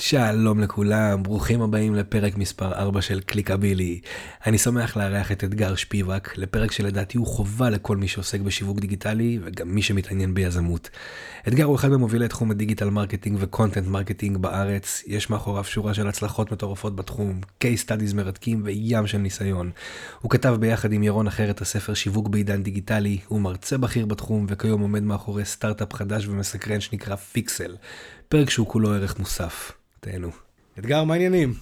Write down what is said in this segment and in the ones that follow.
שלום לכולם, ברוכים הבאים לפרק מספר 4 של קליקבילי. אני שמח לארח את אתגר שפיבק, לפרק שלדעתי הוא חובה לכל מי שעוסק בשיווק דיגיטלי וגם מי שמתעניין ביזמות. אתגר הוא אחד ממובילי תחום ה digital marketing ו content marketing בארץ, יש מאחוריו שורה של הצלחות מטורפות בתחום, case studies מרתקים וים של ניסיון. הוא כתב ביחד עם ירון אחר את הספר שיווק בעידן דיגיטלי, הוא מרצה בכיר בתחום וכיום עומד מאחורי סטארט-אפ חדש ומסקרן שנקרא פיקסל. פרק שהוא כולו ערך מוסף. תהנו. אתגר, מה העניינים?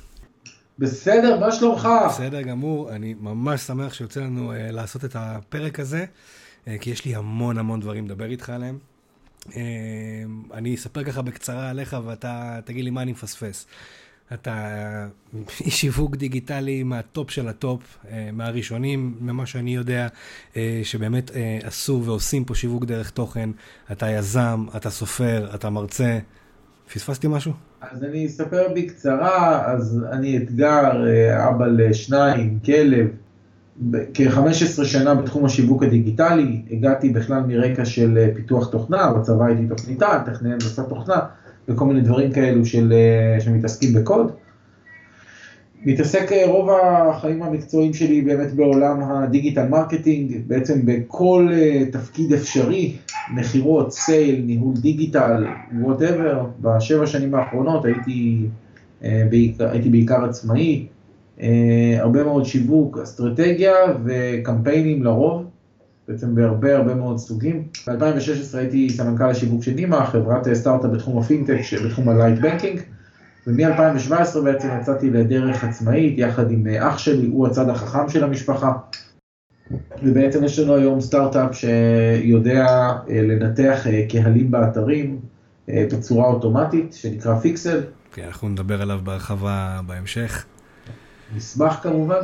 בסדר, מה שלומך? בסדר גמור, אני ממש שמח שיוצא לנו אה, לעשות את הפרק הזה, אה, כי יש לי המון המון דברים לדבר איתך עליהם. אה, אני אספר ככה בקצרה עליך ואתה תגיד לי מה אני מפספס. אתה איש שיווק דיגיטלי מהטופ של הטופ, מהראשונים, ממה שאני יודע, שבאמת עשו ועושים פה שיווק דרך תוכן. אתה יזם, אתה סופר, אתה מרצה. פספסתי משהו? אז אני אספר בקצרה, אז אני אתגר, אה, אבא לשניים, כלב, כ-15 שנה בתחום השיווק הדיגיטלי, הגעתי בכלל מרקע של אה, פיתוח תוכנה, בצבא הייתי תוכניתן, טכנאי הנדסת תוכנה וכל מיני דברים כאלו של, אה, שמתעסקים בקוד. מתעסק רוב החיים המקצועיים שלי באמת בעולם ה digital marketing, בעצם בכל תפקיד אפשרי, מכירות, sales, ניהול דיגיטל, whatever, בשבע שנים האחרונות הייתי, אה, הייתי בעיקר עצמאי, אה, הרבה מאוד שיווק, אסטרטגיה וקמפיינים לרוב, בעצם בהרבה הרבה מאוד סוגים. ב-2016 הייתי סמנכ"ל השיווק של נימה, חברת סטארט-אפ בתחום הפינטק, בתחום ה light banking, ומ-2017 בעצם יצאתי לדרך עצמאית יחד עם אה, אח שלי, הוא הצד החכם של המשפחה. ובעצם יש לנו היום סטארט-אפ שיודע אה, לנתח אה, קהלים באתרים בצורה אוטומטית, שנקרא פיקסל. כן, אנחנו נדבר עליו בהרחבה בהמשך. נשמח כמובן.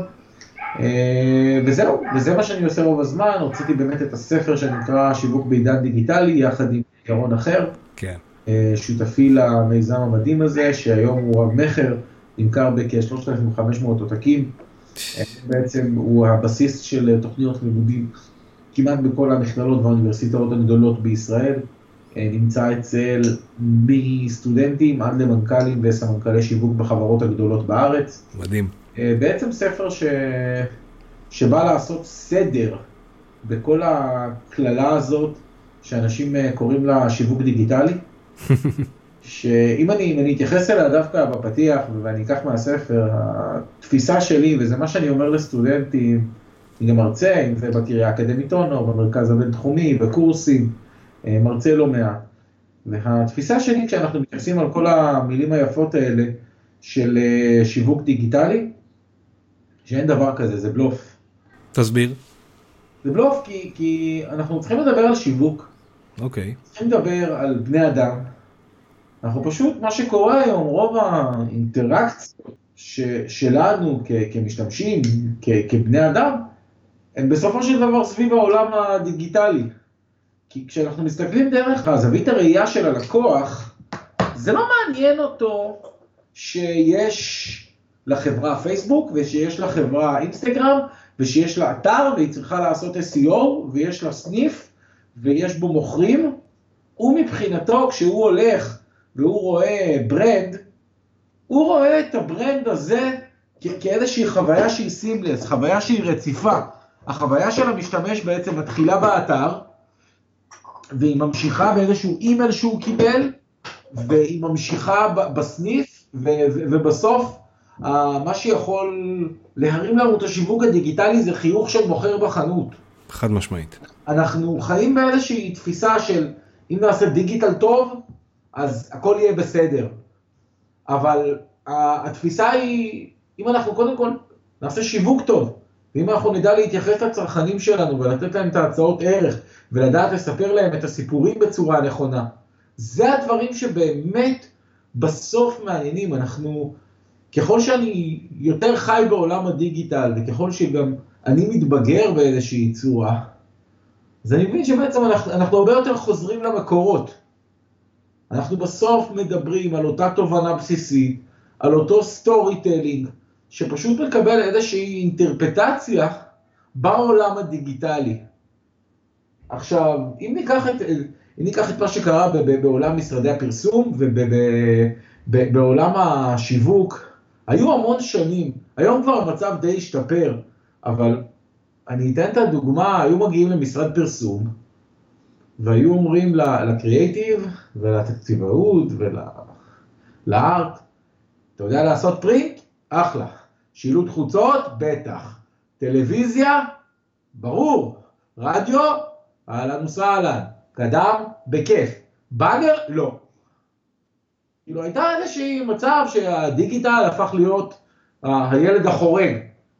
וזהו, וזה מה שאני עושה רוב הזמן, הוצאתי באמת את הספר שנקרא שיווק בעידן דיגיטלי, יחד עם ירון אחר. כן. שותפי למיזם המדהים הזה, שהיום הוא רב-מכר, נמכר בכ-3,500 עותקים. בעצם הוא הבסיס של תוכניות לימודים כמעט בכל המכללות והאוניברסיטאות הגדולות בישראל. אה, נמצא אצל מסטודנטים עד למנכ"לים וסמנכ"לי שיווק בחברות הגדולות בארץ. מדהים. אה, בעצם ספר ש... שבא לעשות סדר בכל הקללה הזאת שאנשים אה, קוראים לה שיווק דיגיטלי. שאם אני, אני אתייחס אליה דווקא בפתיח ואני אקח מהספר, התפיסה שלי, וזה מה שאני אומר לסטודנטים, אני גם מרצה, אם זה בקריה האקדמית אונו, במרכז הבינתחומי, בקורסים, אה, מרצה לא מעט. והתפיסה שלי כשאנחנו מתייחסים על כל המילים היפות האלה של אה, שיווק דיגיטלי, שאין דבר כזה, זה בלוף. תסביר. זה בלוף כי, כי אנחנו צריכים לדבר על שיווק. אוקיי. Okay. צריכים לדבר על בני אדם, אנחנו פשוט, מה שקורה היום, רוב האינטראקציות שלנו כ, כמשתמשים, כ, כבני אדם, הם בסופו של דבר סביב העולם הדיגיטלי. כי כשאנחנו מסתכלים דרך הזווית הראייה של הלקוח, זה לא מעניין אותו שיש לחברה פייסבוק ושיש לחברה אינסטגרם ושיש לה אתר והיא צריכה לעשות SEO ויש לה סניף ויש בו מוכרים. הוא מבחינתו כשהוא הולך והוא רואה brand, הוא רואה את ה brand הזה כאיזושהי חוויה שהיא seamless, חוויה שהיא רציפה. החוויה של המשתמש בעצם מתחילה באתר, והיא ממשיכה באיזשהו אימייל שהוא קיבל, והיא ממשיכה בסניף, ובסוף מה שיכול להרים לנו את השיווק הדיגיטלי זה חיוך של מוכר בחנות. חד משמעית. אנחנו חיים באיזושהי תפיסה של אם נעשה דיגיטל טוב, אז הכל יהיה בסדר. אבל התפיסה היא, אם אנחנו קודם כל נעשה שיווק טוב, ואם אנחנו נדע להתייחס לצרכנים שלנו ולתת להם את ההצעות ערך, ולדעת לספר להם את הסיפורים בצורה הנכונה, זה הדברים שבאמת בסוף מעניינים. אנחנו, ככל שאני יותר חי בעולם הדיגיטל, וככל שגם אני מתבגר באיזושהי צורה, אז אני מבין שבעצם אנחנו, אנחנו הרבה יותר חוזרים למקורות. אנחנו בסוף מדברים על אותה תובנה בסיסית, על אותו storytelling, שפשוט מקבל איזושהי אינטרפרטציה בעולם הדיגיטלי. עכשיו, אם ניקח את, אם ניקח את מה שקרה בעולם משרדי הפרסום בעולם השיווק, היו המון שנים, היום כבר המצב די השתפר, אבל אני אתן את הדוגמה, היו מגיעים למשרד פרסום, והיו אומרים לקריאייטיב ולתקציבאות ולארט, אתה יודע לעשות פרינט? אחלה. שילוט חוצות? בטח. טלוויזיה? ברור. רדיו? אהלן וסהלן. קדם? בכיף. באגר? לא. כאילו הייתה איזושהי מצב שהדיגיטל הפך להיות הילד החורג,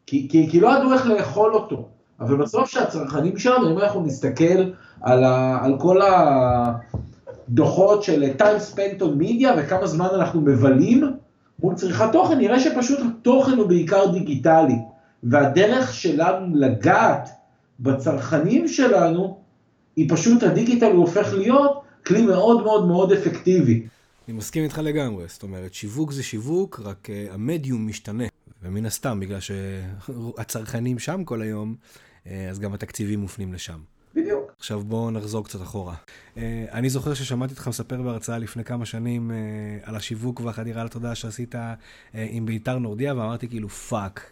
כי, כי, כי לא ידעו איך לאכול אותו. אבל בסוף שהצרכנים שלנו, אם אנחנו נסתכל על, ה, על כל הדוחות של time spent on media וכמה זמן אנחנו מבלים מול צריכת תוכן, נראה שפשוט התוכן הוא בעיקר דיגיטלי. והדרך שלנו לגעת בצרכנים שלנו, היא פשוט, הדיגיטל הוא הופך להיות כלי מאוד מאוד מאוד אפקטיבי. אני מסכים איתך לגמרי, זאת אומרת, שיווק זה שיווק, רק uh, המדיום משתנה. ומן הסתם, בגלל שהצרכנים שם כל היום, uh, אז גם התקציבים מופנים לשם. בדיוק. עכשיו בואו נחזור קצת אחורה. Uh, אני זוכר ששמעתי אותך מספר בהרצאה לפני כמה שנים uh, על השיווק והחדירה לתודעה שעשית uh, עם ביתר נורדיה, ואמרתי כאילו fuck,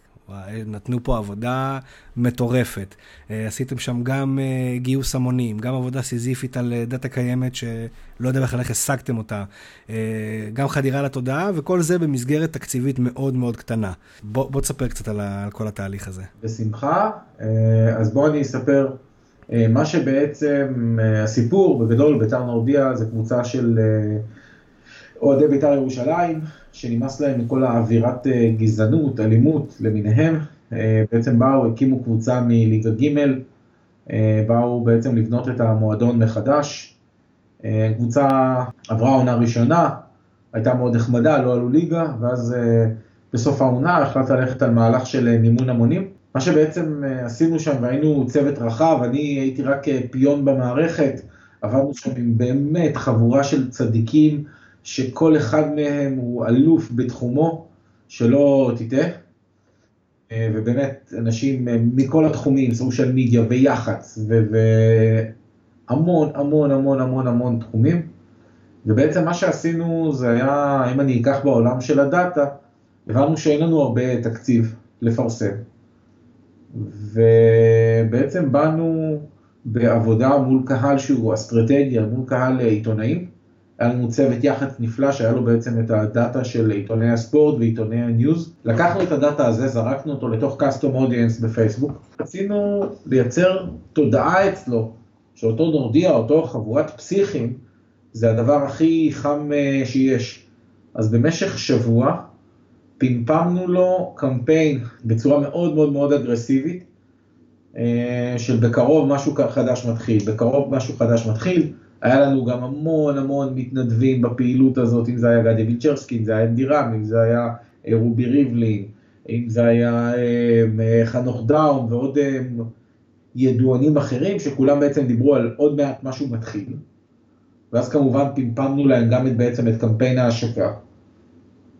נתנו פה עבודה מטורפת. אה, עשיתם שם גם אה, גיוס המונים, גם עבודה סיזיפית על אה, דאטה קיימת שלא יודע בכלל איך השגתם אותה, גם חדירה לתודעה, וכל זה במסגרת תקציבית מאוד מאוד קטנה. בוא, בוא תספר קצת על, על כל התהליך הזה. בשמחה. אז בוא אני אספר. מה שבעצם הסיפור בגדול ביתר נורדיה זה קבוצה של אוהדי בית"ר ירושלים, שנמאס להם מכל האווירת אה, גזענות, אלימות למיניהם, אה, בעצם באו, הקימו קבוצה מליגה ג', אה, באו בעצם לבנות את המועדון מחדש. קבוצה עברה עונה ראשונה, הייתה מאוד נחמדה, לא עלו ליגה, ואז בסוף העונה החלטת ללכת על מהלך של מימון המונים. מה שבעצם עשינו שם, והיינו צוות רחב, אני הייתי רק פיון במערכת, עבדנו שם עם באמת חבורה של צדיקים. שכל אחד מהם הוא אלוף בתחומו, שלא תטעה, אה, ובאמת אנשים אה, מכל התחומים, סושיאל מדיה ויח"צ, והמון המון המון המון המון תחומים, ובעצם מה שעשינו זה היה, אם אני אקח בעולם של הדאטה, הבנו שאין לנו הרבה תקציב לפרסם, ובעצם באנו בעבודה מול קהל שהוא אסטרטגיה, מול קהל עיתונאים, היה לנו צוות יח"צ נפלא שהיה לו בעצם את הדאטה של עיתוני הספורט ועיתוני הניוז. לקחנו את הדאטה הזה, זרקנו אותו לתוך custom audience בפייסבוק. רצינו לייצר תודעה אצלו, שאותו נורדיה, אותו חבורת פסיכים, זה הדבר הכי חם אה, שיש. אז במשך שבוע פמפמנו לו קמפיין בצורה מאוד מאוד מאוד אגרסיבית, אה, של בקרוב משהו חדש מתחיל, בקרוב משהו חדש מתחיל. היה לנו גם המון המון מתנדבים בפעילות הזאת, אם זה היה גדי וילצ'רסקי, אם זה היה אנדי רם, אם זה היה אה, רובי ריבלין, אם זה היה אה, חנוך דאון ועוד אה, ידוענים אחרים, שכולם בעצם דיברו על עוד מעט משהו מתחיל. ואז כמובן פמפמנו להם גם את, בעצם את קמפיין ההשקה.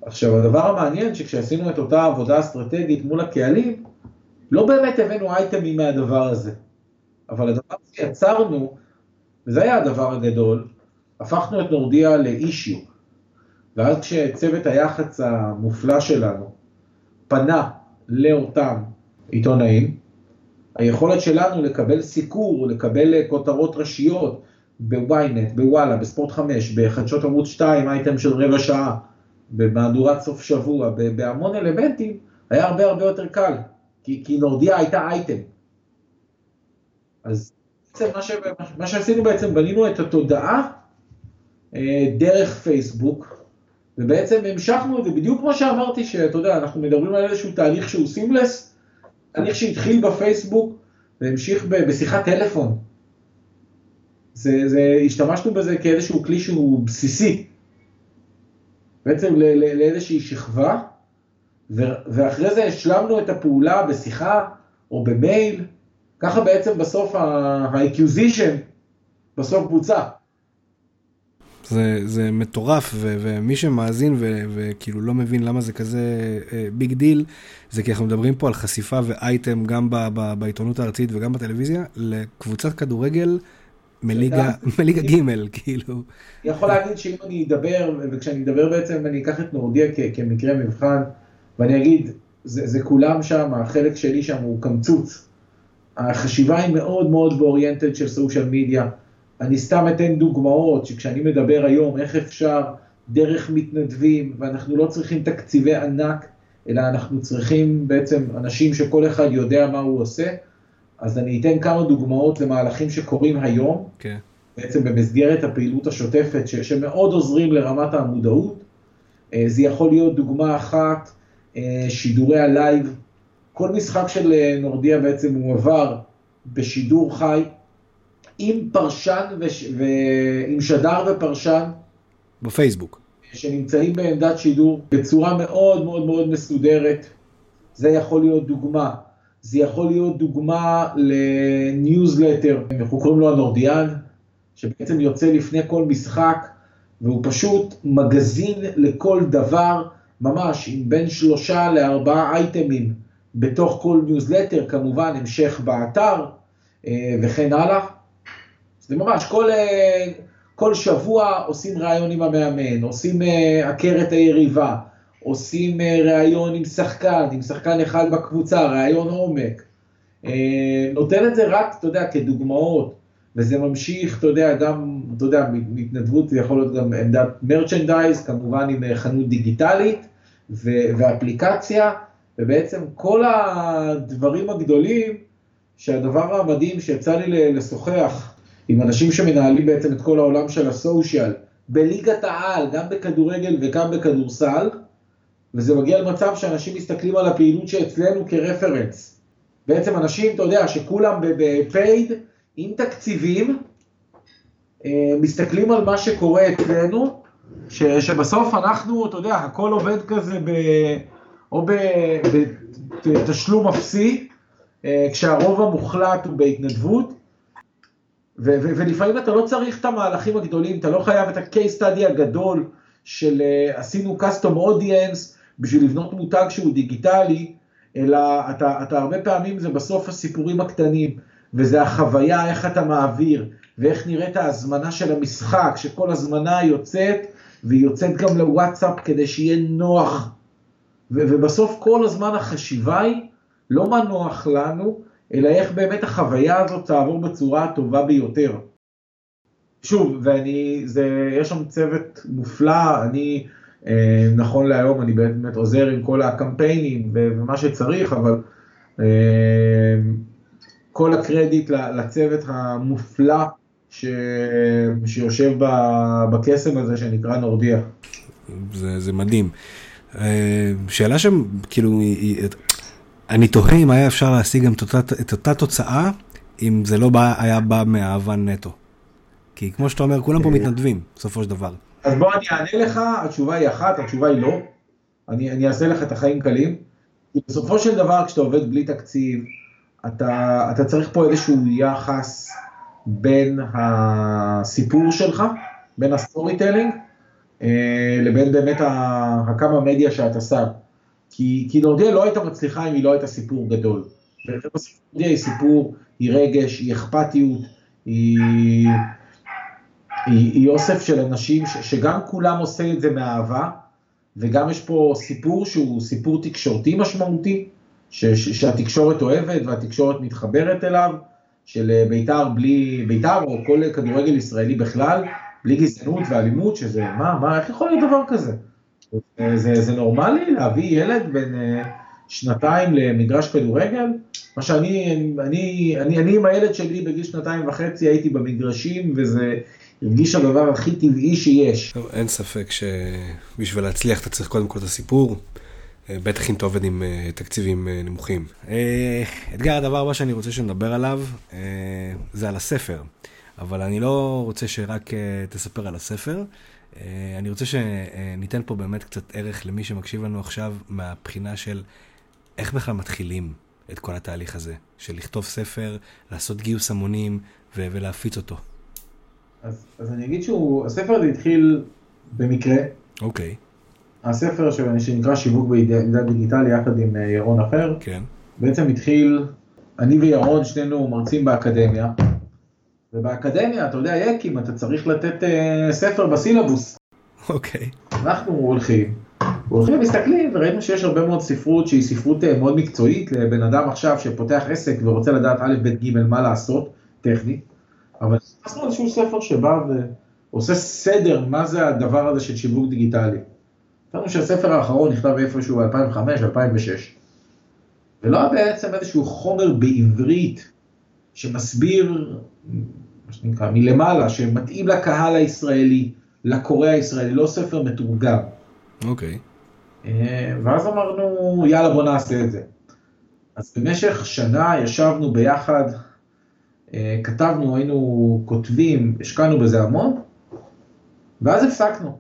עכשיו הדבר המעניין שכשעשינו את אותה עבודה אסטרטגית מול הקהלים, לא באמת הבאנו אייטמים מהדבר הזה. אבל הדבר שיצרנו וזה היה הדבר הגדול, הפכנו את נורדיה לאישיו. ואז כשצוות היח"צ המופלא שלנו פנה לאותם עיתונאים, היכולת שלנו לקבל סיקור, לקבל כותרות ראשיות בוויינט, בוואלה, בספורט 5, בחדשות ערוץ 2, אייטם של רבע שעה, במהדורת סוף שבוע, בהמון אלמנטים, היה הרבה הרבה יותר קל, כי, כי נורדיה הייתה אייטם. אז בעצם מה, ש... מה שעשינו בעצם, בנינו את התודעה אה, דרך פייסבוק, ובעצם המשכנו את זה בדיוק כמו שאמרתי, שאתה יודע, אנחנו מדברים על איזשהו תהליך שהוא סימלס, תהליך שהתחיל בפייסבוק והמשיך בשיחת טלפון. זה, זה, השתמשנו בזה כאיזשהו כלי שהוא בסיסי, בעצם לאיזושהי שכבה, ואחרי זה השלמנו את הפעולה בשיחה או במייל, ככה בעצם בסוף ה-acquisition בסוף בוצע. זה, זה מטורף, ו- ומי שמאזין ו- וכאילו לא מבין למה זה כזה big uh, deal, זה כי אנחנו מדברים פה על חשיפה ואייטם גם ב- ב- בעיתונות הארצית וגם בטלוויזיה, לקבוצת כדורגל מליגה, מליגה ג' כאילו. אני יכול להגיד שאם אני אדבר, וכשאני אדבר בעצם אני אקח את נורדיה כמקרה מבחן, ואני אגיד, זה, זה כולם שם, החלק שלי שם הוא קמצוץ. החשיבה היא מאוד מאוד באוריינטד של סושיאל מדיה. אני סתם אתן דוגמאות, שכשאני מדבר היום, איך אפשר דרך מתנדבים, ואנחנו לא צריכים תקציבי ענק, אלא אנחנו צריכים בעצם אנשים שכל אחד יודע מה הוא עושה. אז אני אתן כמה דוגמאות למהלכים שקורים היום, okay. כן. בעצם במסגרת הפעילות השוטפת, ש, שמאוד עוזרים לרמת המודעות. אה, זה יכול להיות דוגמה אחת, אה, שידורי הלייב. כל משחק של אה, נורדיה בעצם הוא עבר בשידור חי, עם פרשן וש... ועם שדר ופרשן. בפייסבוק. שנמצאים בעמדת שידור בצורה מאוד מאוד מאוד מסודרת. זה יכול להיות דוגמה. זה יכול להיות דוגמה לניוזלטר, אנחנו קוראים לו הנורדיאן, שבעצם יוצא לפני כל משחק, והוא פשוט מגזין לכל דבר, ממש עם בין שלושה לארבעה אייטמים בתוך כל ניוזלטר, כמובן המשך באתר אה, וכן הלאה. זה ממש כל, אה, כל שבוע עושים ראיון עם המאמן, עושים אה, סקירת היריבה, עושים ראיון עם שחקן, עם שחקן אחד בקבוצה, ראיון עומק. נותן את זה רק, אתה יודע, כדוגמאות, וזה ממשיך, אתה יודע, גם, אתה יודע, מהתנדבות זה יכול להיות גם עמדת מרצ'נדייז, כמובן עם חנות דיגיטלית ואפליקציה, ובעצם כל הדברים הגדולים, שהדבר המדהים שיצא לי לשוחח עם אנשים שמנהלים בעצם את כל העולם של הסושיאל, בליגת העל, גם בכדורגל וגם בכדורסל, וזה מגיע למצב שאנשים מסתכלים על הפעילות שאצלנו כרפרנס. בעצם אנשים, אתה יודע, שכולם בפייד, עם תקציבים, אה, מסתכלים על מה שקורה אצלנו, ש, שבסוף אנחנו, אתה יודע, הכל עובד כזה ב... או בתשלום אפסי, אה, כשהרוב המוחלט הוא בהתנדבות, ו- ו- ולפעמים אתה לא צריך את המהלכים הגדולים, אתה לא חייב את ה-case study הגדול של uh, עשינו custom audience בשביל לבנות מותג שהוא דיגיטלי, אלא אתה, אתה הרבה פעמים זה בסוף הסיפורים הקטנים, וזה החוויה, איך אתה מעביר, ואיך נראית ההזמנה של המשחק, שכל הזמנה יוצאת, והיא יוצאת גם לוואטסאפ כדי שיהיה נוח. ובסוף כל הזמן החשיבה היא לא מה נוח לנו, אלא איך באמת החוויה הזאת תעבור בצורה הטובה ביותר. שוב, ואני, זה, יש שם צוות מופלא, אני, אה, נכון להיום אני באמת עוזר עם כל הקמפיינים ומה שצריך, אבל אה, כל הקרדיט לצוות המופלא ש, שיושב בקסם הזה שנקרא נורדיה. זה, זה מדהים. אה, שאלה שם, כאילו, אני תוהה אם היה אפשר להשיג גם את אותה תוצאה, אם זה לא בא, היה בא מאהבה נטו. כי כמו שאתה אומר, כולם פה מתנדבים, בסופו של דבר. אז בוא אני אענה לך, התשובה היא אחת, התשובה היא לא. אני, אני אעשה לך את החיים קלים. כי בסופו של דבר, כשאתה עובד בלי תקציב, אתה, אתה צריך פה איזשהו יחס בין הסיפור שלך, בין ה storytelling, אה, לבין באמת הכמה מדיה שאתה שם. כי, כי נורדיה לא הייתה מצליחה אם היא לא הייתה סיפור גדול. נורדיה היא סיפור, היא רגש, היא אכפתיות, היא, היא, היא אוסף של אנשים ש, שגם כולם עושה את זה מאהבה, וגם יש פה סיפור שהוא סיפור תקשורתי משמעותי, ש, ש, שהתקשורת אוהבת והתקשורת מתחברת אליו, של בית"ר בלי, בית"ר או כל כדורגל ישראלי בכלל, בלי גזענות ואלימות, שזה, מה, מה, איך יכול להיות דבר כזה? זה, זה נורמלי להביא ילד בן אה, שנתיים למגרש כדורגל? מה שאני, אני, אני, אני עם הילד שלי בגיל שנתיים וחצי הייתי במגרשים וזה הרגיש הדבר הכי טבעי שיש. טוב, אין ספק שבשביל להצליח אתה צריך קודם כל את הסיפור, אה, בטח אם אתה עובד עם אה, תקציבים נמוכים. אתגר הדבר הבא שאני רוצה שנדבר עליו זה על הספר, אבל אני לא רוצה שרק תספר על הספר. אה, אני רוצה שניתן פה באמת קצת ערך למי שמקשיב לנו עכשיו מהבחינה של איך בכלל מתחילים את כל התהליך הזה, של לכתוב ספר, לעשות גיוס המונים ו- ולהפיץ אותו. אז, אז אני אגיד שהספר הזה התחיל במקרה. אוקיי. הספר שנקרא שיווק בעידן דיגיטלי יחד עם אה, ירון אחר. כן. בעצם התחיל, אני וירון שנינו מרצים באקדמיה, ובאקדמיה, אתה יודע, יקים, אתה צריך לתת uh, ספר בסילבוס. אוקיי. Okay. אנחנו הולכים, הולכים ומסתכלים, וראינו שיש הרבה מאוד ספרות שהיא ספרות uh, מאוד מקצועית לבן אדם עכשיו שפותח עסק ורוצה לדעת א', ב', ג', מה לעשות, טכנית, אבל נכנסנו איזשהו ספר שבא ועושה סדר מה זה הדבר הזה של שיווק דיגיטלי. חשבנו שהספר האחרון נכתב איפשהו ב-2005-2006, ולא היה בעצם איזשהו חומר בעברית שמסביר, מה שנקרא, מלמעלה, שמתאים לקהל הישראלי, לקורא הישראלי, לא ספר מתורגם. אוקיי. Okay. ואז אמרנו, יאללה בוא נעשה את זה. אז במשך שנה ישבנו ביחד, כתבנו, היינו כותבים, השקענו בזה המון, ואז הפסקנו.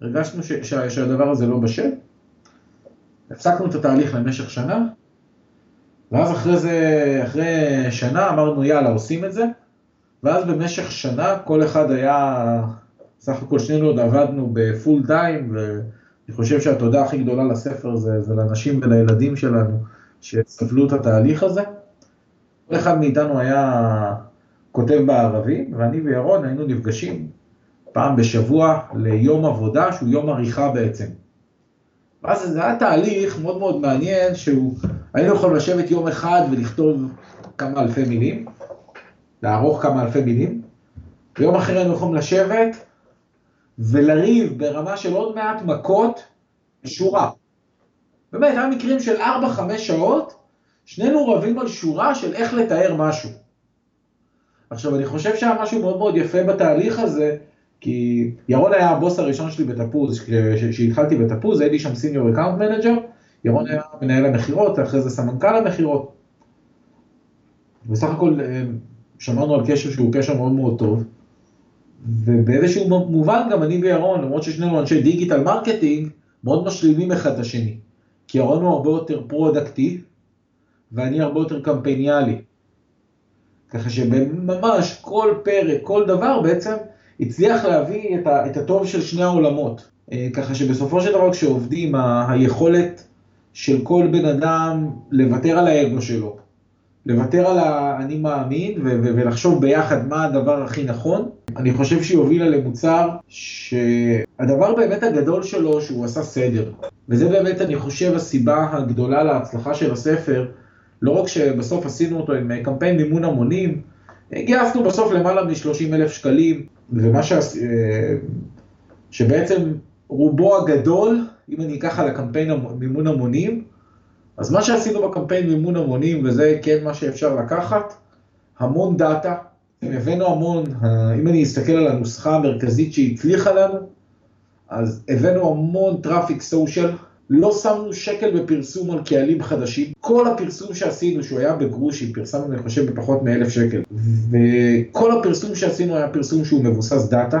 הרגשנו ש- ש- שהדבר הזה לא בשל, הפסקנו את התהליך למשך שנה, ואז אחרי זה, אחרי שנה אמרנו יאללה עושים את זה, ואז במשך שנה כל אחד היה, סך הכל שנינו עוד עבדנו בפול טיים, ואני חושב שהתודה הכי גדולה לספר זה, זה לנשים ולילדים שלנו שסבלו את התהליך הזה. כל אחד מאיתנו היה כותב בערבים, ואני וירון היינו נפגשים פעם בשבוע ליום עבודה שהוא יום עריכה בעצם. ואז זה היה תהליך מאוד מאוד מעניין שהוא, היינו יכולים לשבת יום אחד ולכתוב כמה אלפי מילים, לערוך כמה אלפי מילים, ויום אחר היינו יכולים לשבת ולריב ברמה של עוד מעט מכות שורה. באמת, היה מקרים של 4-5 שעות, שנינו רבים על שורה של איך לתאר משהו. עכשיו, אני חושב שהיה משהו מאוד מאוד יפה בתהליך הזה, כי ירון היה הבוס הראשון שלי בתפוז, כשהתחלתי בתפוז, הייתי שם senior account manager, ירון היה מנהל המכירות, אחרי זה סמנכ"ל המכירות. בסך הכל שמרנו על קשר שהוא קשר מאוד מאוד טוב, ובאיזשהו מובן גם אני וירון, למרות ששנינו אנשי digital marketing, מאוד משלימים אחד את השני. כי ירון הוא הרבה יותר productive, ואני הרבה יותר קמפייניאלי. ככה שממש כל פרק, כל דבר בעצם, הצליח להביא את, ה, את הטוב של שני העולמות. ככה שבסופו של דבר כשעובדים, ה, היכולת של כל בן אדם לוותר על האגו שלו, לוותר על האני מאמין ו- ו- ולחשוב ביחד מה הדבר הכי נכון, אני חושב שהיא הובילה למוצר שהדבר באמת הגדול שלו שהוא עשה סדר. וזה באמת אני חושב הסיבה הגדולה להצלחה של הספר, לא רק שבסוף עשינו אותו עם קמפיין מימון המונים, גייסנו בסוף למעלה מ-30 אלף שקלים, ומה ש... שבעצם רובו הגדול, אם אני אקח על הקמפיין מימון המונים, אז מה שעשינו בקמפיין מימון המונים, וזה כן מה שאפשר לקחת, המון דאטה, הבאנו המון, אם אני אסתכל על הנוסחה המרכזית שהצליחה לנו, אז הבאנו המון traffic social, לא שמנו שקל בפרסום על קהלים חדשים, כל הפרסום שעשינו, שהוא היה בגרושים, פרסמנו אני חושב בפחות מאלף שקל, וכל הפרסום שעשינו היה פרסום שהוא מבוסס דאטה,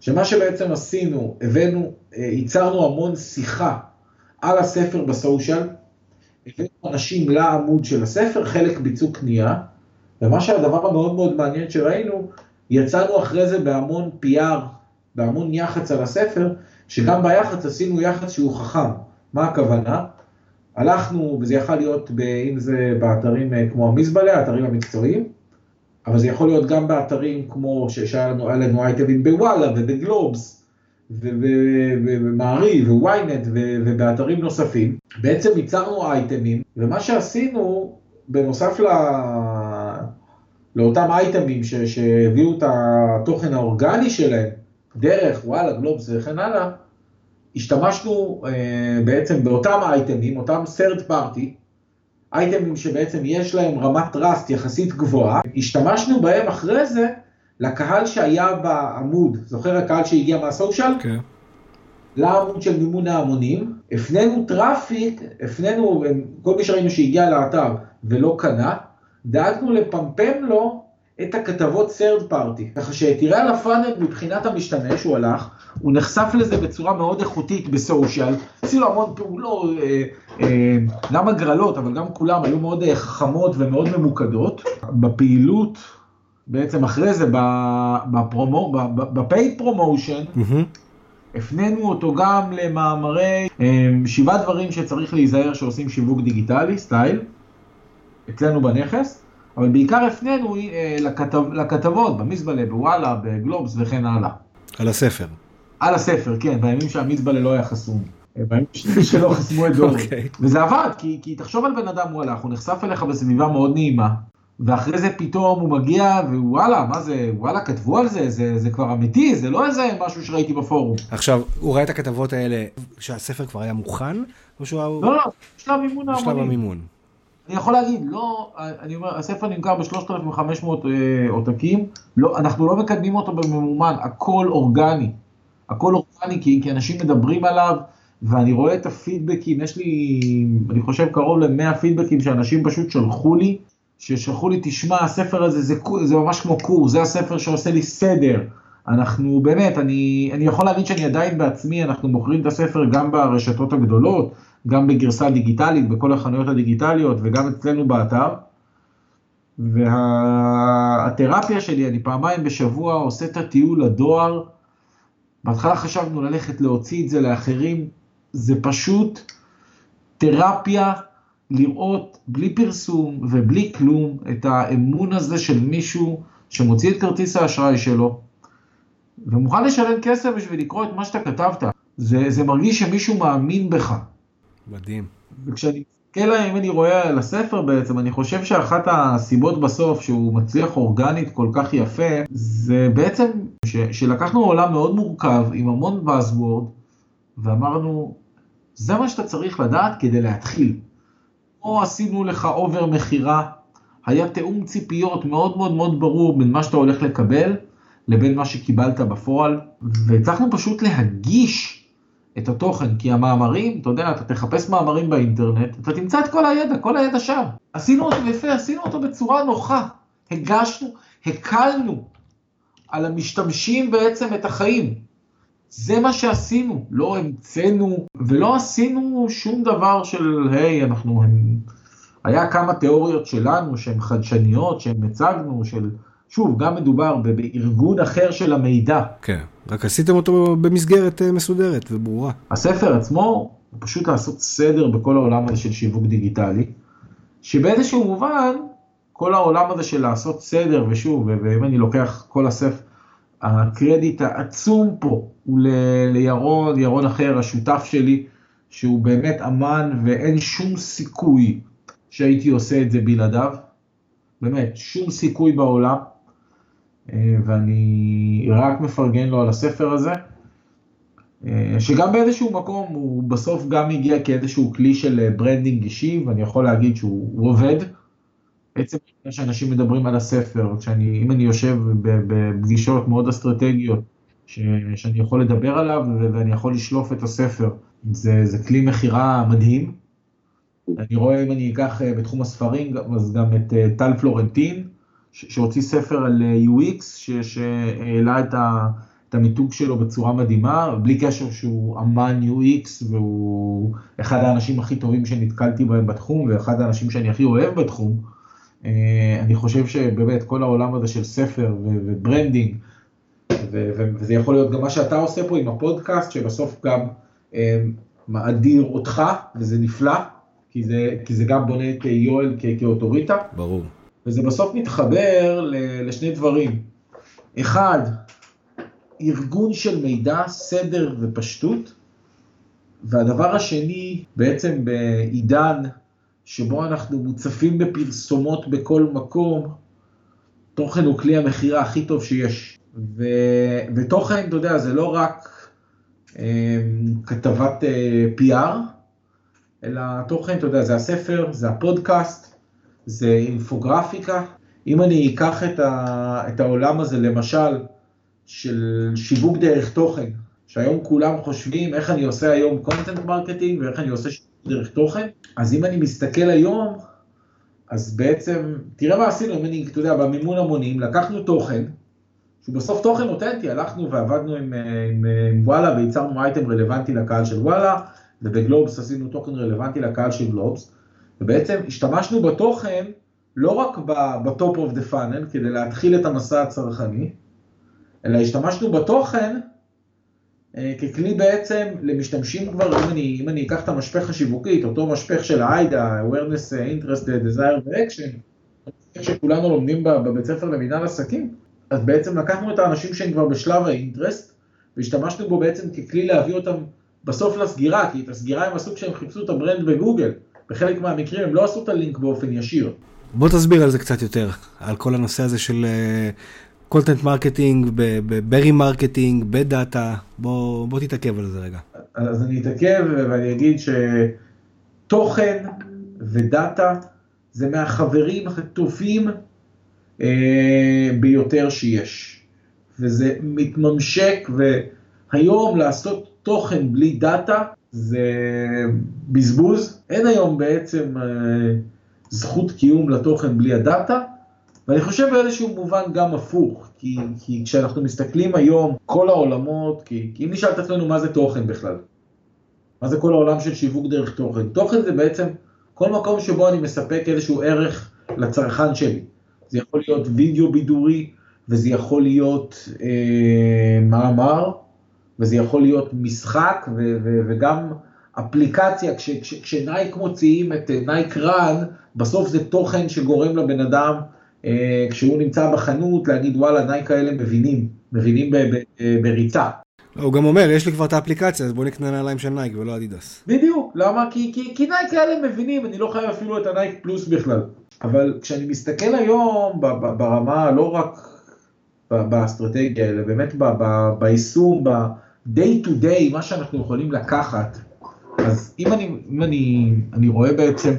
שמה שבעצם עשינו, הבאנו, ייצרנו המון שיחה על הספר בסושיאל, הבאנו אנשים לעמוד של הספר, חלק ביצעו קנייה, ומה שהדבר המאוד מאוד מעניין שראינו, יצאנו אחרי זה בהמון PR, בהמון יח"צ על הספר, שגם ביח"צ עשינו יח"צ שהוא חכם. מה הכוונה? הלכנו, וזה יכול להיות, אם זה באתרים כמו המזבלה, האתרים המקצועיים, אבל זה יכול להיות גם באתרים כמו שהיה לנו, לנו אייטמים בוואלה ובגלובס, ומעריב וויינט ובאתרים נוספים. בעצם ייצרנו אייטמים, ומה שעשינו, בנוסף ל... לאותם אייטמים ש... שהביאו את התוכן האורגני שלהם, דרך וואלה, גלובס וכן הלאה, השתמשנו אה, בעצם באותם אייטמים, אותם third party, אייטמים שבעצם יש להם רמת trust יחסית גבוהה, השתמשנו בהם אחרי זה לקהל שהיה בעמוד, זוכר הקהל שהגיע מה social? כן. לעמוד של מימון ההמונים, הפנינו traffic, הפנינו, כל מי שראינו שהגיע לאתר ולא קנה, דאגנו לפמפם לו את הכתבות third party, ככה שתראה על ה funnel מבחינת המשתמש, הוא הלך, הוא נחשף לזה בצורה מאוד איכותית ב social, עשינו המון פעולות, אה, אה, גם הגרלות, אבל גם כולם היו מאוד חכמות ומאוד ממוקדות. בפעילות, בעצם אחרי זה, בפרומו, ב paid promotion, הפנינו אותו גם למאמרי שבעה דברים שצריך להיזהר כשעושים שיווק דיגיטלי, style, אצלנו בנכס. אבל בעיקר הפנינו אה, לכתב, לכתבות במזבלה, בוואלה, בגלובס וכן הלאה. על הספר. על הספר, כן, בימים שהמזבלה לא היה חסום. אה, בימים שלא חסמו את דורי. Okay. אוקיי. וזה עבד, כי, כי תחשוב על בן אדם וואלה, הוא נחשף אליך בסביבה מאוד נעימה, ואחרי זה פתאום הוא מגיע, ווואלה, מה זה, וואלה, כתבו על זה, זה, זה כבר אמיתי, זה לא איזה משהו שראיתי בפורום. עכשיו, הוא ראה את הכתבות האלה כשהספר כבר היה מוכן, או שהוא... לא, לא, בשלב מימון ההמונים. בשלב המימון. אני יכול להגיד, לא, אני אומר, הספר נמכר ב-3,500 אה, עותקים, לא, אנחנו לא מקדמים אותו בממומן, הכל אורגני. הכל אורגני כי, כי אנשים מדברים עליו, ואני רואה את הפידבקים, יש לי, אני חושב, קרוב ל-100 פידבקים שאנשים פשוט שלחו לי, ששלחו לי, תשמע, הספר הזה זה, זה ממש כמו קורס, זה הספר שעושה לי סדר. אנחנו באמת, אני, אני יכול להגיד שאני עדיין בעצמי, אנחנו מוכרים את הספר גם ברשתות הגדולות, גם בגרסה דיגיטלית, בכל החנויות הדיגיטליות וגם אצלנו באתר. והתרפיה שלי, אני פעמיים בשבוע עושה את הטיול לדואר. בהתחלה חשבנו ללכת להוציא את זה לאחרים, זה פשוט תרפיה לראות בלי פרסום ובלי כלום את האמון הזה של מישהו שמוציא את כרטיס האשראי שלו ומוכן לשלם כסף בשביל לקרוא את מה שאתה כתבת. זה, זה מרגיש שמישהו מאמין בך. מדהים. וכשאני מסתכל, אם אני רואה על הספר בעצם, אני חושב שאחת הסיבות בסוף שהוא מצליח אורגנית כל כך יפה, זה בעצם ש, שלקחנו עולם מאוד מורכב עם המון Buzzword, ואמרנו, זה מה שאתה צריך לדעת כדי להתחיל. או עשינו לך אובר מכירה, היה תיאום ציפיות מאוד מאוד מאוד ברור בין מה שאתה הולך לקבל לבין מה שקיבלת בפועל, והצלחנו פשוט להגיש את התוכן, כי המאמרים, אתה יודע, אתה תחפש מאמרים באינטרנט, אתה תמצא את כל הידע, כל הידע שם. עשינו אותו יפה, עשינו אותו בצורה נוחה, הגשנו, הקלנו על המשתמשים בעצם את החיים. זה מה שעשינו, לא המצאנו ולא עשינו שום דבר של, היי, אנחנו, הם... היה כמה תיאוריות שלנו שהן חדשניות, שהן הצגנו, של... שוב, גם מדובר בארגון אחר של המידע. כן, רק עשיתם אותו במסגרת אה, מסודרת וברורה. הספר עצמו הוא פשוט לעשות סדר בכל העולם הזה של שיווק דיגיטלי, שבאיזשהו מובן, כל העולם הזה של לעשות סדר, ושוב, ואם אני לוקח כל הספר, הקרדיט העצום פה הוא לירון, ירון אחר, השותף שלי, שהוא באמת אמן ואין שום סיכוי שהייתי עושה את זה בלעדיו. באמת, שום סיכוי בעולם. אה, ואני רק מפרגן לו על הספר הזה, אה, שגם באיזשהו מקום הוא בסוף גם הגיע כאיזשהו כלי של branding אישי, ואני יכול להגיד שהוא עובד. עצם שאנשים מדברים על הספר, כשאני, אם אני יושב בפגישות מאוד אסטרטגיות, ש, שאני יכול לדבר עליו ואני יכול לשלוף את הספר, זה, זה כלי מכירה מדהים. אני רואה אם אני אקח אה, בתחום הספרים, אז גם את טל פלורנטין, שהוציא ספר על אה, UX, שהעלה את, את המיתוג שלו בצורה מדהימה, בלי קשר שהוא אמן UX והוא אחד האנשים הכי טובים שנתקלתי בהם בתחום, ואחד האנשים שאני הכי אוהב בתחום. אה, אני חושב שבאמת כל העולם הזה של ספר ו branding, וזה יכול להיות גם מה שאתה עושה פה עם הפודקאסט, שבסוף גם אה, מאדיר אותך, וזה נפלא, כי זה, כי זה גם בונה את יואל כאוטוריטה. ברור. וזה בסוף מתחבר לשני דברים. אחד, ארגון של מידע, סדר ופשטות, והדבר השני, בעצם בעידן שבו אנחנו מוצפים בפרסומות בכל מקום, תוכן הוא כלי המכירה הכי טוב שיש. ו... ותוכן, אתה יודע, זה לא רק אה, כתבת אה, PR, אלא תוכן, אתה יודע, זה הספר, זה הפודקאסט, זה אינפוגרפיקה. אם אני אקח את, ה, את העולם הזה, למשל, של שיווק דרך תוכן, שהיום כולם חושבים איך אני עושה היום content marketing ואיך אני עושה דרך תוכן, אז אם אני מסתכל היום, אז בעצם, תראה מה עשינו, אני, אתה יודע, במימון המונים, לקחנו תוכן, שהוא בסוף תוכן אותנטי, הלכנו ועבדנו עם, עם, עם וואלה וייצרנו אייטם רלוונטי לקהל של וואלה, ובגלובס עשינו תוכן רלוונטי לקהל של גלובס, ובעצם השתמשנו בתוכן לא רק ב top of the funnel כדי להתחיל את המסע הצרכני, אלא השתמשנו בתוכן אה, ככלי בעצם למשתמשים כבר, אם אני, אם אני אקח את המשפך השיווקי, אותו משפך של ה-AIDA, awareness, interest, desire ו-action, שכולנו לומדים בבית ספר למינהל עסקים, אז בעצם לקחנו את האנשים שהם כבר בשלב ה interest, והשתמשנו בו בעצם ככלי להביא אותם בסוף לסגירה, כי את הסגירה הם עשו כשהם חיפשו את ה brand בגוגל. בחלק מהמקרים הם לא עשו את הלינק באופן ישיר. בוא תסביר על זה קצת יותר, על כל הנושא הזה של content marketing, ב remarketing, בדאטה, בוא, בוא תתעכב על זה רגע. אז אני אתעכב ואני אגיד שתוכן ודאטה זה מהחברים הטובים אה, ביותר שיש. וזה מתממשק, והיום לעשות תוכן בלי דאטה זה בזבוז. אין היום בעצם אה, זכות קיום לתוכן בלי הדאטה, ואני חושב באיזשהו מובן גם הפוך, כי, כי כשאנחנו מסתכלים היום, כל העולמות, כי, כי אם נשאל את עצמנו מה זה תוכן בכלל, מה זה כל העולם של שיווק דרך תוכן? תוכן זה בעצם כל מקום שבו אני מספק איזשהו ערך לצרכן שלי. זה יכול להיות וידאו בידורי, וזה יכול להיות אה, מאמר, וזה יכול להיות משחק, ו- ו- וגם אפליקציה, כש- כש- כשנייק מוציאים את נייק Run, בסוף זה תוכן שגורם לבן אדם, כשהוא נמצא בחנות, להגיד וואלה, נייק האלה מבינים, מבינים אה, בריצה. הוא גם אומר, יש לי כבר את האפליקציה, אז בוא נקנה נעליים של נייק ולא אדידס. בדיוק, למה? כי, כי, כי נייק האלה מבינים, אני לא חייב אפילו את הנייק פלוס בכלל. אבל כשאני מסתכל היום ברמה, לא רק באסטרטגיה, אלא באמת ביישום, ב-day to day, מה שאנחנו יכולים לקחת, אז אם אני, אם אני, אני רואה בעצם,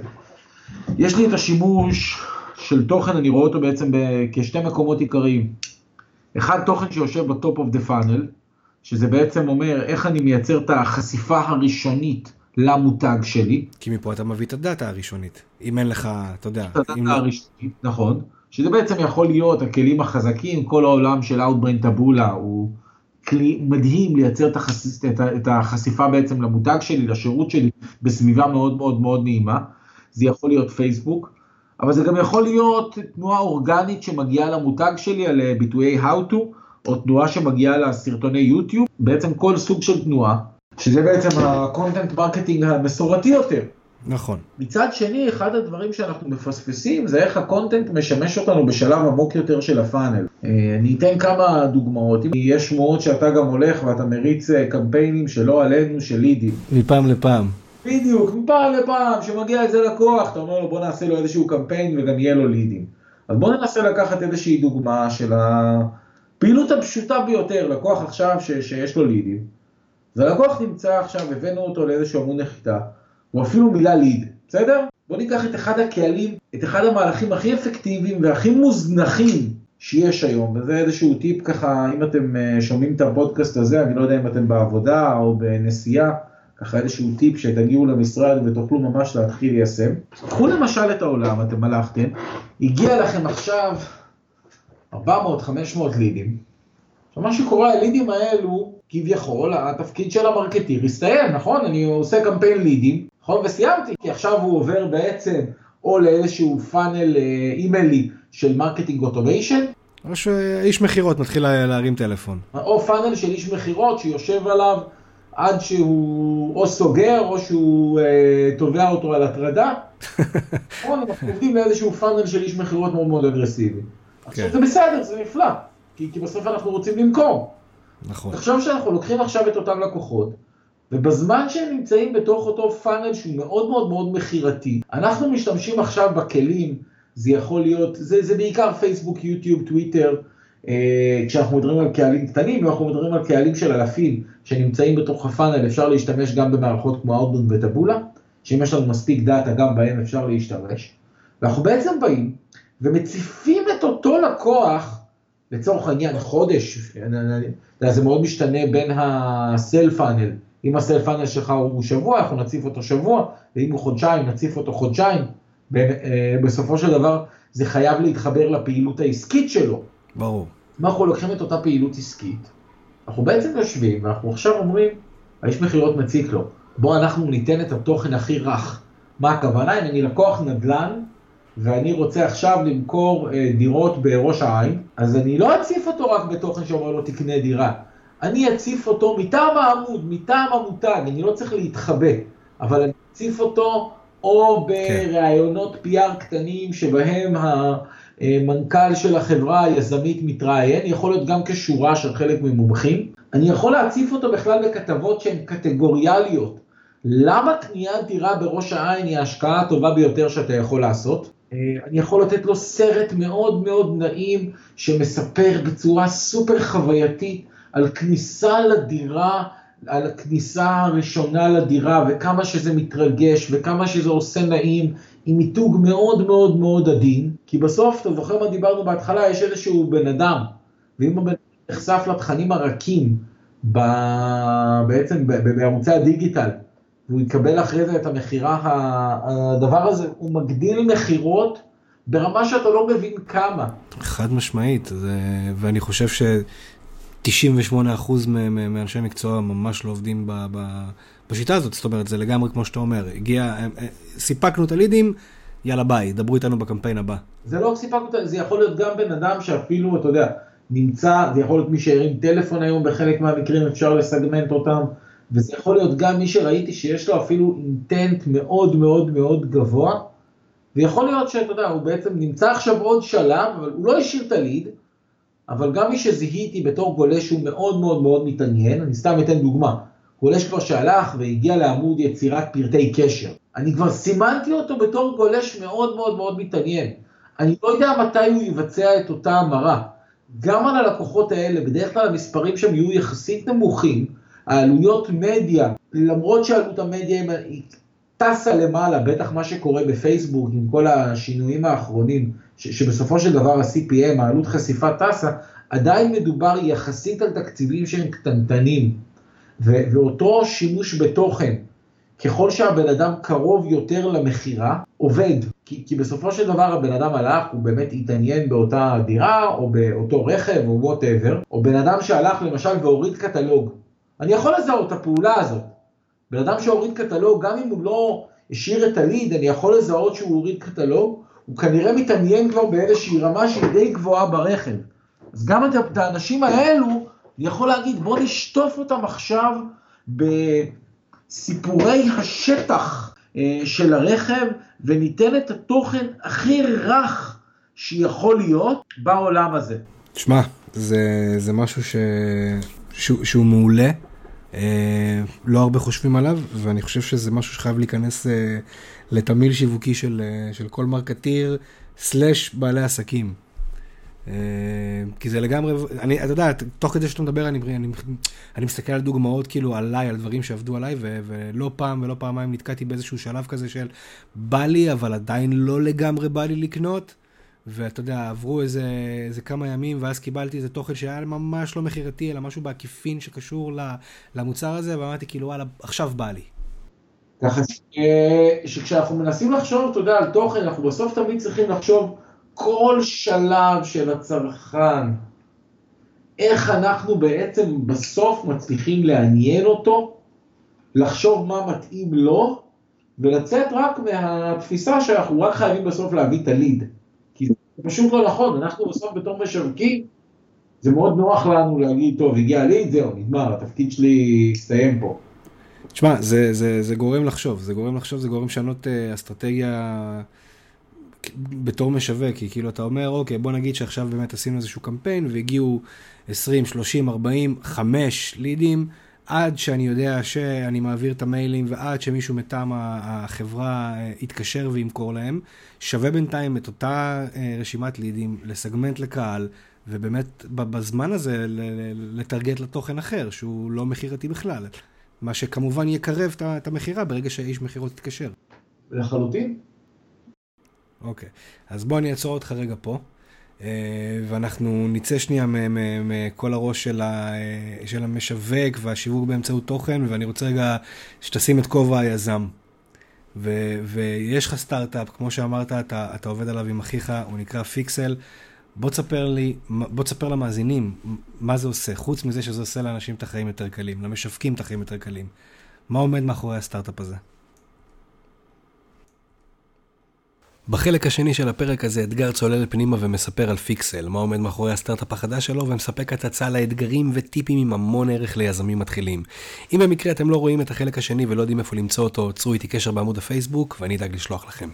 יש לי את השימוש של תוכן, אני רואה אותו בעצם כשתי מקומות עיקריים. אחד, תוכן שיושב ב top of the funnel, שזה בעצם אומר איך אני מייצר את החשיפה הראשונית למותג שלי. כי מפה אתה מביא את הדאטה הראשונית. אם אין לך, אתה יודע. את הדאטה לא... הראשונית, נכון. שזה בעצם יכול להיות הכלים החזקים, כל העולם של Outbrain טבולה הוא כלי מדהים לייצר את, החשיפ, את, את החשיפה בעצם למותג שלי, לשירות שלי, בסביבה מאוד מאוד מאוד נעימה. זה יכול להיות פייסבוק, אבל זה גם יכול להיות תנועה אורגנית שמגיעה למותג שלי על ביטויי How to, או תנועה שמגיעה לסרטוני יוטיוב, בעצם כל סוג של תנועה, שזה בעצם ה content marketing המסורתי יותר. נכון. מצד שני, אחד הדברים שאנחנו מפספסים זה איך ה content משמש אותנו בשלב עמוק יותר של ה funnel. אה, אני אתן כמה דוגמאות. אם יש שמועות שאתה גם הולך ואתה מריץ אה, קמפיינים שלא עלינו, של לידים. מפעם לפעם. בדיוק, מפעם לפעם, שמגיע איזה לקוח, אתה אומר לו בוא נעשה לו איזשהו קמפיין וגם יהיה לו לידים. אז בוא ננסה לקחת איזושהי דוגמה של הפעילות הפשוטה ביותר, לקוח עכשיו ש, שיש לו לידים. והלקוח נמצא עכשיו, הבאנו אותו לאיזשהו עמוד נחיתה. הוא אפילו מילה ליד, בסדר? בוא ניקח את אחד הקהלים, את אחד המהלכים הכי אפקטיביים והכי מוזנחים שיש היום, וזה איזשהו טיפ ככה, אם אתם אה, שומעים את הפודקאסט הזה, אני לא יודע אם אתם בעבודה או בנסיעה, ככה איזשהו טיפ שתגיעו למשרד ותוכלו ממש להתחיל ליישם. קחו למשל את העולם, אתם הלכתם, הגיע לכם עכשיו 400-500 לידים. עכשיו מה שקורה, הלידים האלו, כביכול, התפקיד של ה marketer הסתיים, נכון? אני עושה קמפיין לידים, נכון? וסיימתי, כי עכשיו הוא עובר בעצם או לאיזשהו funnel אה, אימיילי של marketing automation. או שאיש מכירות מתחיל להרים טלפון. או פאנל של איש מכירות שיושב עליו עד שהוא או סוגר או שהוא אה, תובע אותו על הטרדה. נכון, אנחנו עובדים לאיזשהו פאנל של איש מכירות מאוד מאוד אגרסיבי. עכשיו כן. זה בסדר, זה נפלא, כי, כי בסוף אנחנו רוצים למכור. נכון. תחשוב שאנחנו לוקחים עכשיו את אותם לקוחות, ובזמן שהם נמצאים בתוך אותו פאנל שהוא מאוד מאוד מאוד מכירתי, אנחנו משתמשים עכשיו בכלים, זה יכול להיות, זה, זה בעיקר פייסבוק, יוטיוב, טוויטר, כשאנחנו מדברים על קהלים קטנים, ואנחנו מדברים על קהלים של אלפים שנמצאים בתוך ה funnel, אפשר להשתמש גם במערכות כמו Outbrain וטבולה, שאם יש לנו מספיק דאטה גם בהם אפשר להשתמש. ואנחנו בעצם באים ומציפים את אותו לקוח, לצורך העניין חודש, זה מאוד משתנה בין ה sales funnel, אם ה sales funnel שלך הוא שבוע, אנחנו נציף אותו שבוע, ואם הוא חודשיים, נציף אותו חודשיים. אה, בסופו של דבר זה חייב להתחבר לפעילות העסקית שלו. ברור. אנחנו לוקחים את אותה פעילות עסקית, אנחנו בעצם יושבים ואנחנו עכשיו אומרים, האיש מכירות מציק לו, בוא אנחנו ניתן את התוכן הכי רך. מה הכוונה? אם אני לקוח נדל"ן ואני רוצה עכשיו למכור אה, דירות בראש העין, אז אני לא אציף אותו רק בתוכן שאומר לו תקנה דירה. אני אציף אותו מטעם העמוד, מטעם המותג, אני לא צריך להתחבא, אבל אני אציף אותו או כן. בראיונות PR קטנים שבהם אה, מנכ"ל של החברה היזמית מתראיין, יכול להיות גם כשורה של חלק ממומחים. אני יכול להציף אותו בכלל בכתבות שהן קטגוריאליות. למה קניית דירה בראש העין היא ההשקעה הטובה ביותר שאתה יכול לעשות? אה, אני יכול לתת לו סרט מאוד מאוד נעים שמספר בצורה סופר חווייתית על כניסה לדירה, על הכניסה הראשונה לדירה וכמה שזה מתרגש וכמה שזה עושה נעים עם מיתוג מאוד מאוד מאוד עדין, כי בסוף, אתה זוכר מה דיברנו בהתחלה, יש איזשהו בן אדם, ואם אדם נחשף לתכנים הרכים ב... בעצם בערוצי הדיגיטל, והוא יקבל אחרי זה את המכירה, הדבר הזה, הוא מגדיל מכירות ברמה שאתה לא מבין כמה. חד משמעית, זה... ואני חושב ש... 98% מאנשי מקצוע ממש לא עובדים ב, ב, בשיטה הזאת, זאת אומרת, זה לגמרי כמו שאתה אומר, הגיע, אה, סיפקנו את הלידים, יאללה ביי, דברו איתנו בקמפיין הבא. זה לא סיפקנו, זה יכול להיות גם בן אדם שאפילו, אתה יודע, נמצא, זה יכול להיות מי שהרים טלפון היום בחלק מהמקרים, אפשר לסגמנט אותם, וזה יכול להיות גם מי שראיתי שיש לו אפילו אינטנט מאוד מאוד מאוד גבוה, ויכול להיות שאתה יודע, הוא בעצם נמצא עכשיו עוד שלב, אבל הוא לא השאיר את הליד, אבל גם מי שזיהיתי בתור גולש שהוא מאוד מאוד מאוד מתעניין, אני סתם אתן דוגמה, גולש כבר שהלך והגיע לעמוד יצירת פרטי קשר. אני כבר סימנתי אותו בתור גולש מאוד מאוד מאוד מתעניין. אני לא יודע מתי הוא יבצע את אותה המרה. גם על הלקוחות האלה, בדרך כלל המספרים שם יהיו יחסית נמוכים, העלויות מדיה, למרות שעלות המדיה היא טסה למעלה, בטח מה שקורה בפייסבוק עם כל השינויים האחרונים, ש- שבסופו של דבר ה-CPM, העלות חשיפה טסה, עדיין מדובר יחסית על תקציבים שהם קטנטנים. ו- ואותו שימוש בתוכן, ככל שהבן אדם קרוב יותר למכירה, עובד. כי, כי בסופו של דבר הבן אדם הלך, הוא באמת התעניין באותה דירה, או באותו רכב, או whatever, או בן אדם שהלך למשל והוריד קטלוג. אני יכול לזהות את הפעולה הזאת. בן אדם שהוריד קטלוג, גם אם הוא לא השאיר את הליד, אני יכול לזהות שהוא הוריד קטלוג, הוא כנראה מתעניין כבר באיזושהי רמה שהיא די גבוהה ברכב. אז גם את האנשים האלו, אני יכול להגיד, בוא נשטוף אותם עכשיו בסיפורי השטח אה, של הרכב, וניתן את התוכן הכי רך שיכול להיות בעולם הזה. תשמע, זה, זה משהו ש... שהוא, שהוא מעולה. אה, לא הרבה חושבים עליו, ואני חושב שזה משהו שחייב להיכנס אה, לתמיל שיווקי של, אה, של כל מרקטיר, סלאש בעלי עסקים. כי זה לגמרי, אני, אתה יודע, תוך כדי שאתה מדבר, אני, אני, אני מסתכל על דוגמאות כאילו עליי, על דברים שעבדו עליי, ו, ולא פעם ולא פעמיים נתקעתי באיזשהו שלב כזה של בא לי, אבל עדיין לא לגמרי בא לי לקנות. ואתה יודע, עברו איזה, איזה כמה ימים, ואז קיבלתי איזה תוכן שהיה ממש לא מכירתי, אלא משהו בעקיפין שקשור למוצר הזה, ואמרתי כאילו, וואלה, עכשיו בא לי. ככה שכשאנחנו מנסים לחשוב, אתה יודע, על תוכן, אנחנו בסוף תמיד צריכים לחשוב כל שלב של הצרכן, איך אנחנו בעצם בסוף מצליחים לעניין אותו, לחשוב מה מתאים לו, ולצאת רק מהתפיסה שאנחנו רק חייבים בסוף להביא את הליד. זה פשוט לא נכון, אנחנו בסוף בתור משווקים, זה מאוד נוח לנו להגיד, טוב, הגיע לי, זהו, נגמר, התפקיד שלי הסתיים פה. תשמע, זה, זה, זה גורם לחשוב, זה גורם לחשוב, זה גורם לשנות uh, אסטרטגיה בתור משווק, כי כאילו אתה אומר, אוקיי, בוא נגיד שעכשיו באמת עשינו איזשהו קמפיין והגיעו 20, 30, 40, 5 לידים, עד שאני יודע שאני מעביר את המיילים ועד שמישהו מטעם החברה אה, יתקשר וימכור להם, שווה בינתיים את אותה אה, רשימת לידים לסגמנט לקהל, ובאמת בזמן הזה לטרגט לתוכן אחר, שהוא לא מכירתי בכלל. מה שכמובן יקרב את המכירה ברגע שהאיש מכירות יתקשר. לחלוטין. אוקיי, אז בוא אני אעצור אותך רגע פה. אה, ואנחנו נצא שנייה מכל הראש של, ה, של המשווק והשיווק באמצעות תוכן, ואני רוצה רגע שתשים את כובע היזם. ו, ויש לך סטארט-אפ, כמו שאמרת, אתה, אתה עובד עליו עם אחיך, הוא נקרא פיקסל. בוא תספר לי, בוא תספר למאזינים מה זה עושה, חוץ מזה שזה עושה לאנשים את החיים יותר קלים, למשווקים את החיים יותר קלים. מה עומד מאחורי הסטארט-אפ הזה? בחלק השני של הפרק הזה אתגר צולל פנימה ומספר על פיקסל, מה עומד מאחורי הסטארט-אפ החדש שלו ומספק הצצה לאתגרים וטיפים עם המון ערך ליזמים מתחילים. אם במקרה אתם לא רואים את החלק השני ולא יודעים איפה למצוא אותו, צרו איתי קשר בעמוד הפייסבוק ואני אדאג לשלוח לכם.